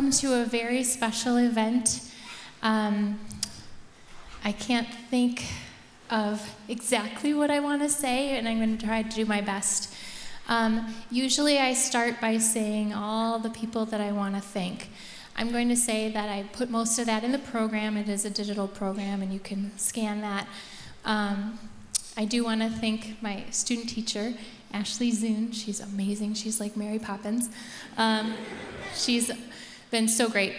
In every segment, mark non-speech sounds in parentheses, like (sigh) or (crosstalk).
welcome to a very special event. Um, I can't think of exactly what I want to say, and I'm going to try to do my best. Um, usually, I start by saying all the people that I want to thank. I'm going to say that I put most of that in the program. It is a digital program, and you can scan that. Um, I do want to thank my student teacher, Ashley Zune. She's amazing. She's like Mary Poppins. Um, she's been so great.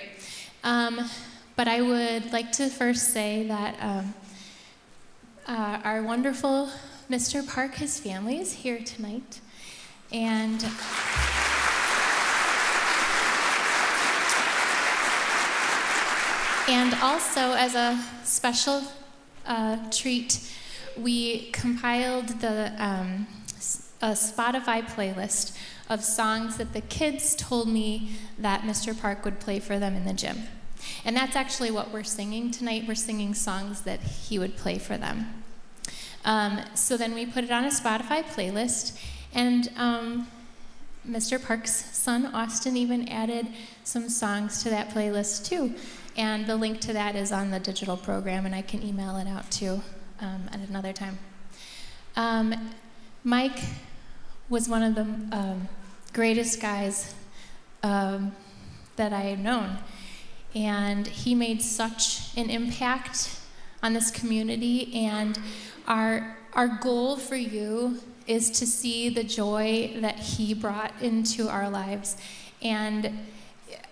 Um, but I would like to first say that um, uh, our wonderful Mr. Park, his family is here tonight. And and also as a special uh, treat, we compiled the um, a Spotify playlist of songs that the kids told me that Mr. Park would play for them in the gym. And that's actually what we're singing tonight. We're singing songs that he would play for them. Um, so then we put it on a Spotify playlist, and um, Mr. Park's son, Austin, even added some songs to that playlist too. And the link to that is on the digital program, and I can email it out too um, at another time. Um, Mike was one of the um, greatest guys um, that I have known. And he made such an impact on this community. And our, our goal for you is to see the joy that he brought into our lives. And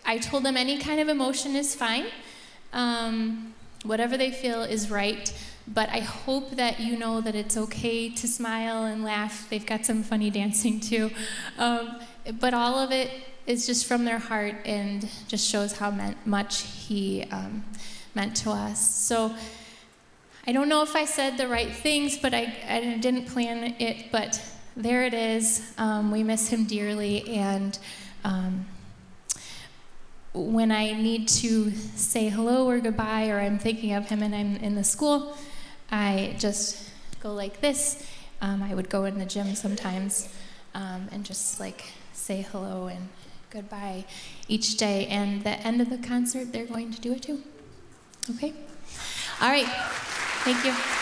I told them any kind of emotion is fine. Um, whatever they feel is right. But I hope that you know that it's okay to smile and laugh. They've got some funny (laughs) dancing too. Um, but all of it is just from their heart and just shows how much he um, meant to us. So I don't know if I said the right things, but I, I didn't plan it, but there it is. Um, we miss him dearly, and um, when I need to say hello or goodbye, or I'm thinking of him and I'm in the school, I just go like this. Um, I would go in the gym sometimes um, and just like say hello and goodbye each day. And the end of the concert, they're going to do it too. Okay? All right. Thank you.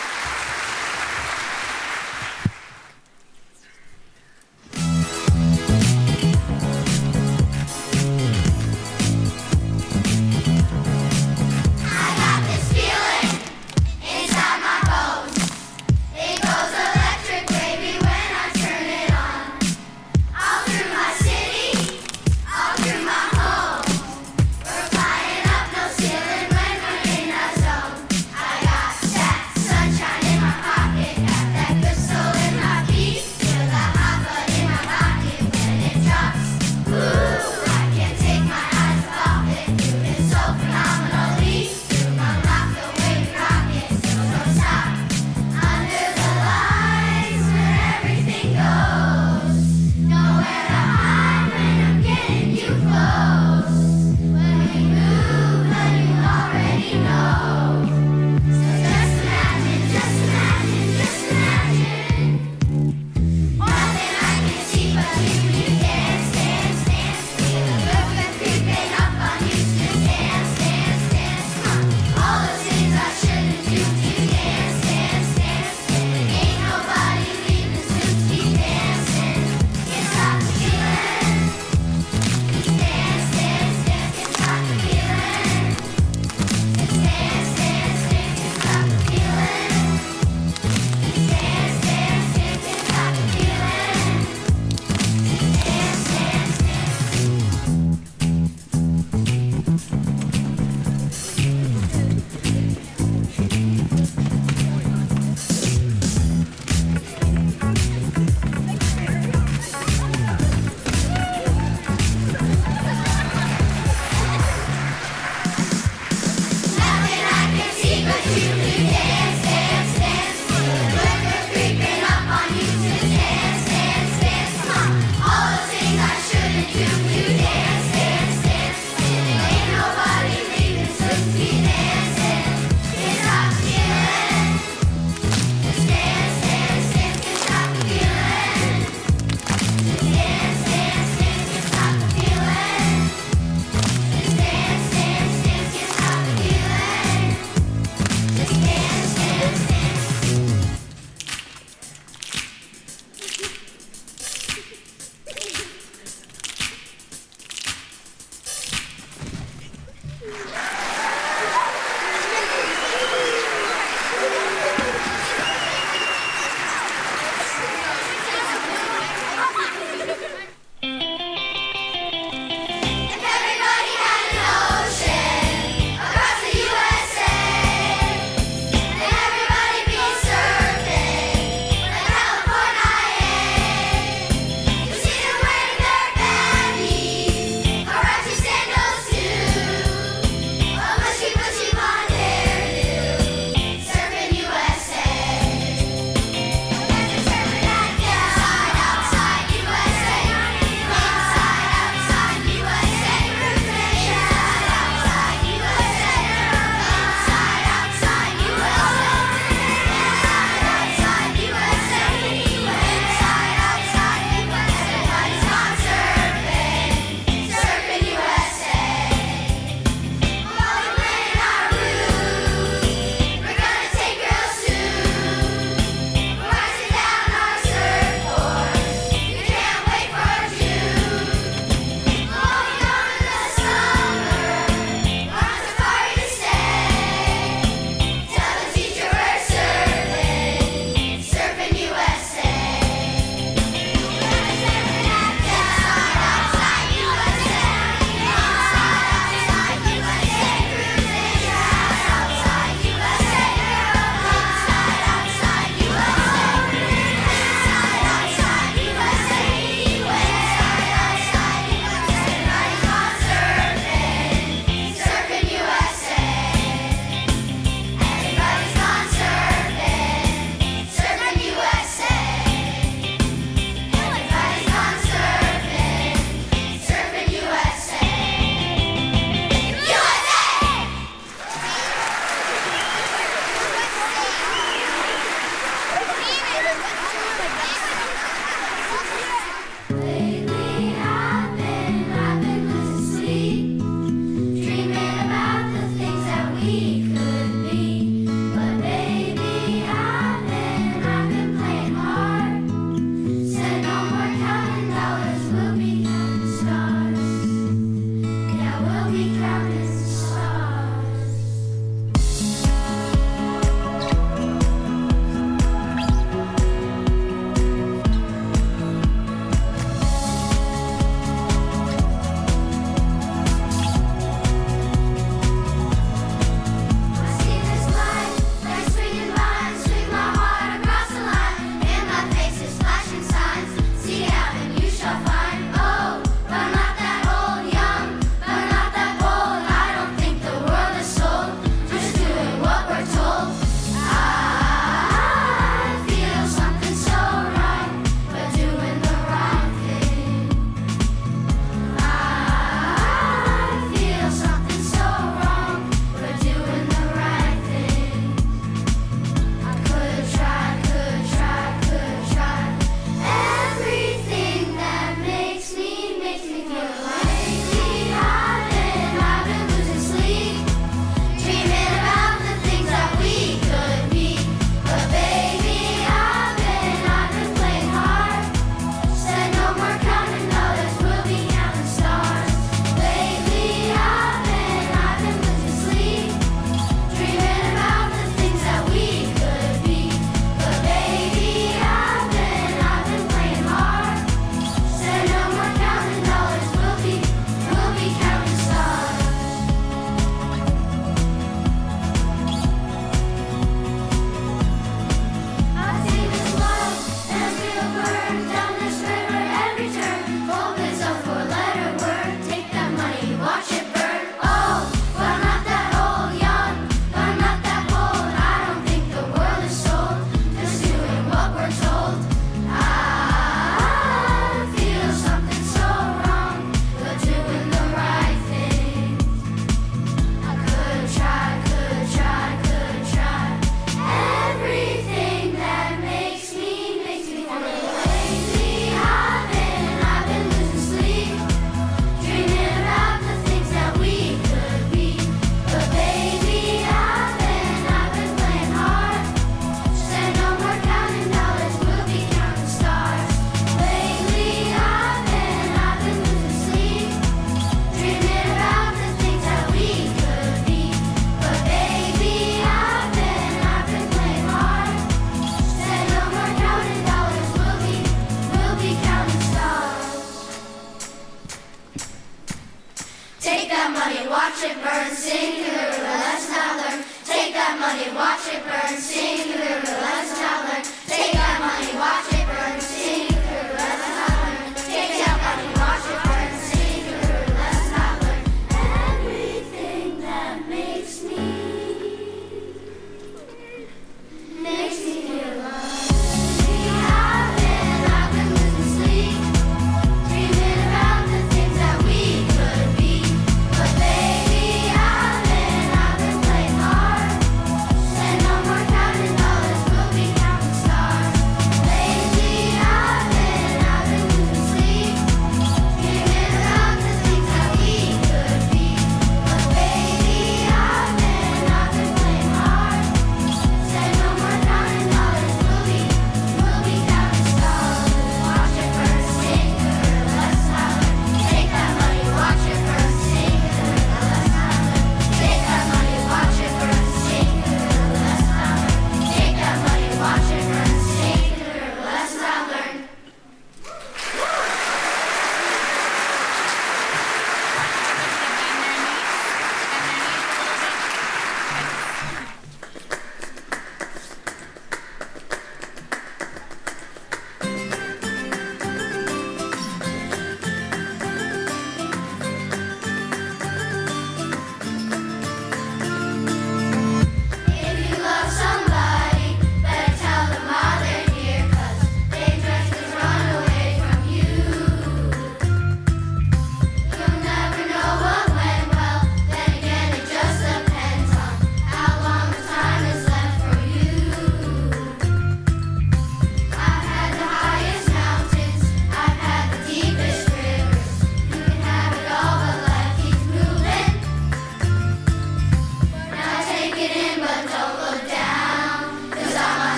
that money, watch it burn, sing the river, let's not learn. Take that money, watch it burn, sing the river,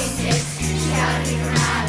It's just Johnny Morales.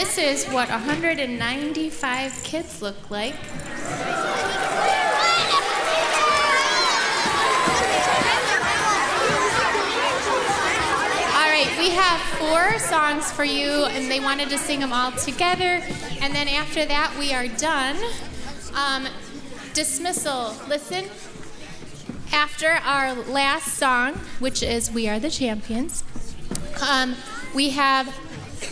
This is what 195 kids look like. We have four songs for you, and they wanted to sing them all together. And then after that, we are done. Um, dismissal. Listen. After our last song, which is We Are the Champions, um, we have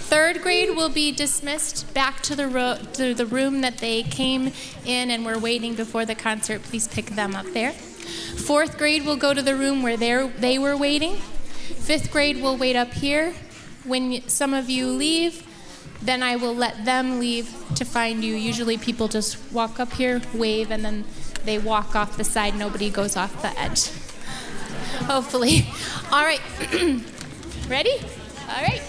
third grade will be dismissed back to the, ro- to the room that they came in and were waiting before the concert. Please pick them up there. Fourth grade will go to the room where they're- were waiting. Fifth grade will wait up here. When some of you leave, then I will let them leave to find you. Usually people just walk up here, wave, and then they walk off the side. Nobody goes off the edge. Hopefully. (laughs) All right. (clears throat) Ready? All right.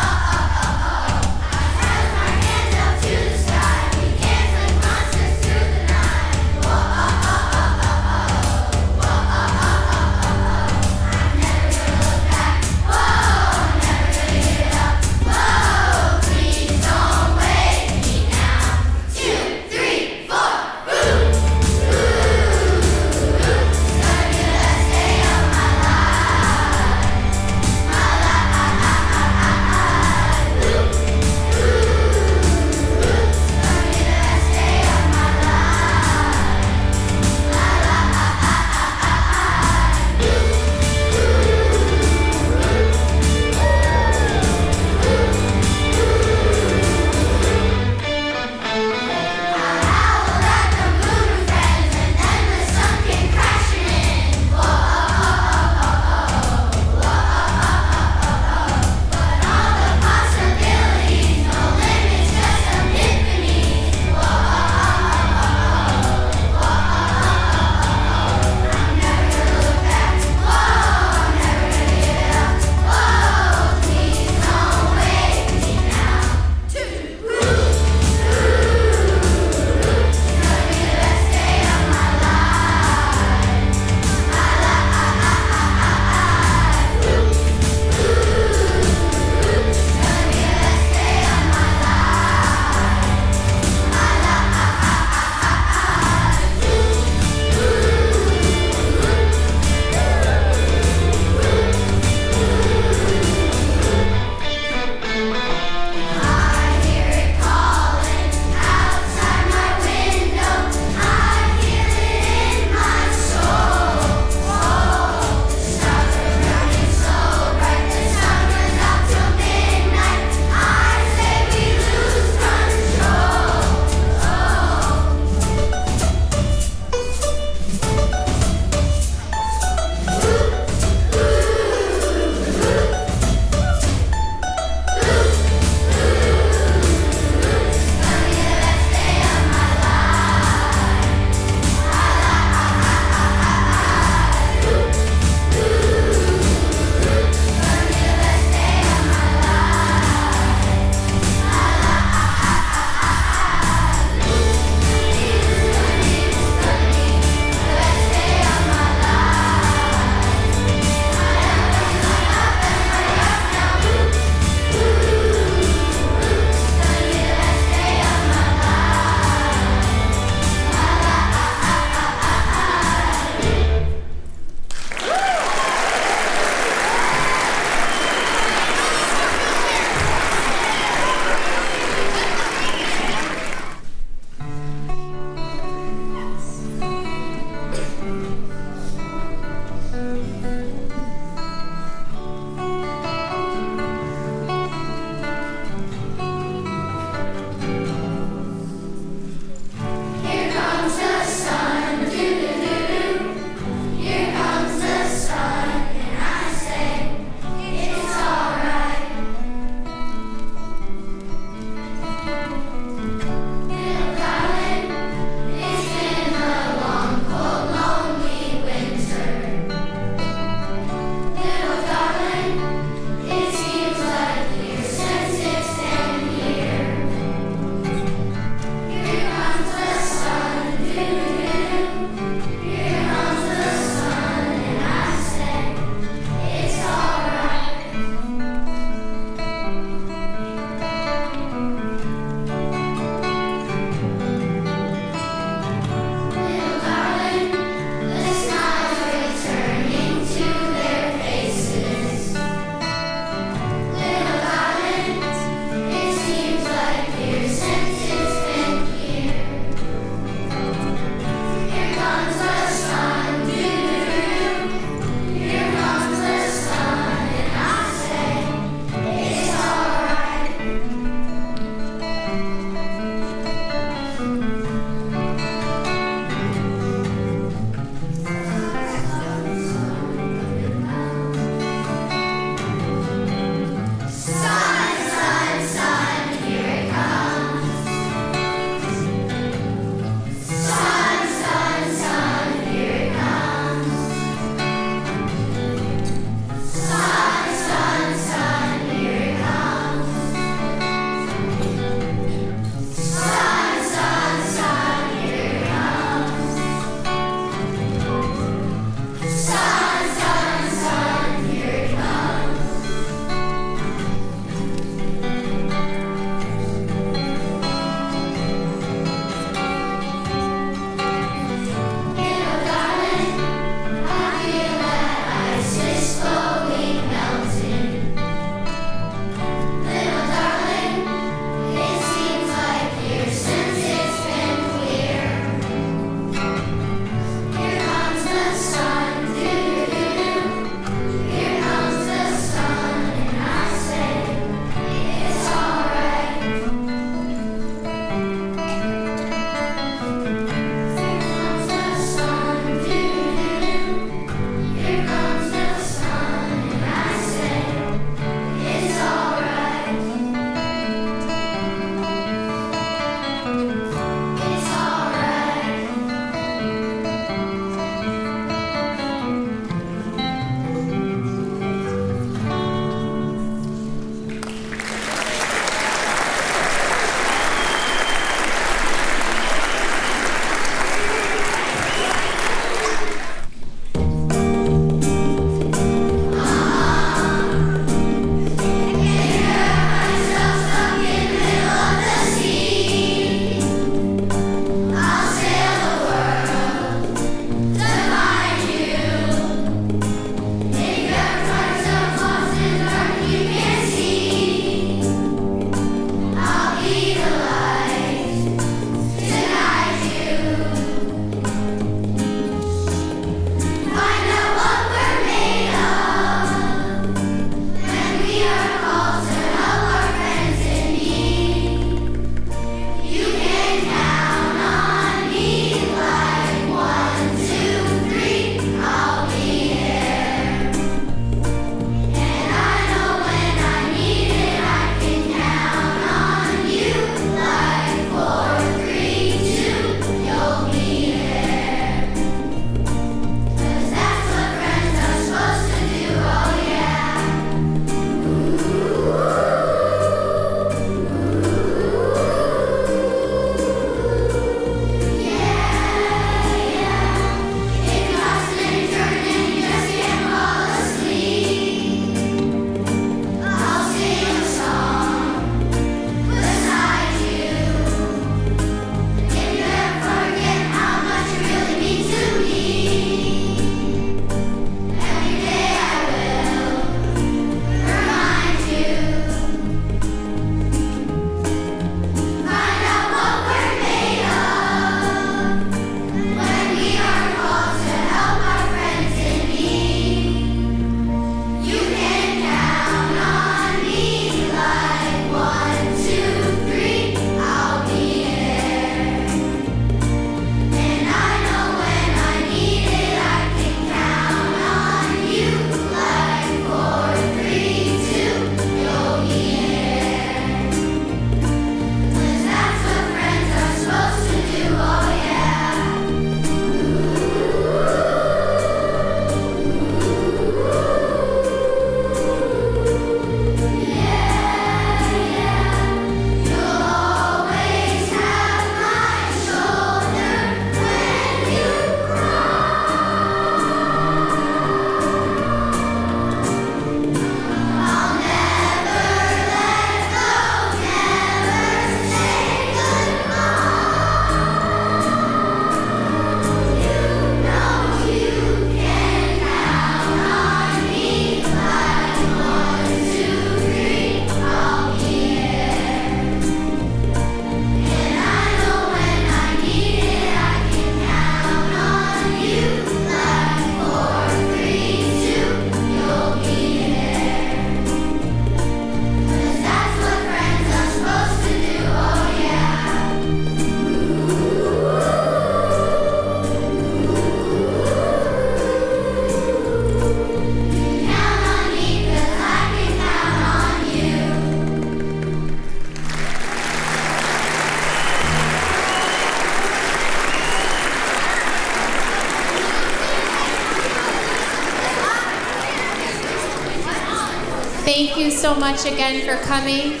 So much again for coming.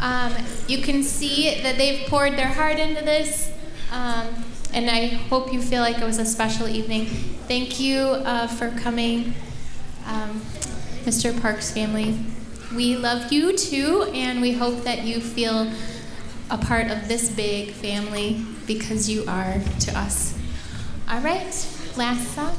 Um, you can see that they've poured their heart into this, um, and I hope you feel like it was a special evening. Thank you uh, for coming, um, Mr. Parks family. We love you too, and we hope that you feel a part of this big family because you are to us. All right, last song.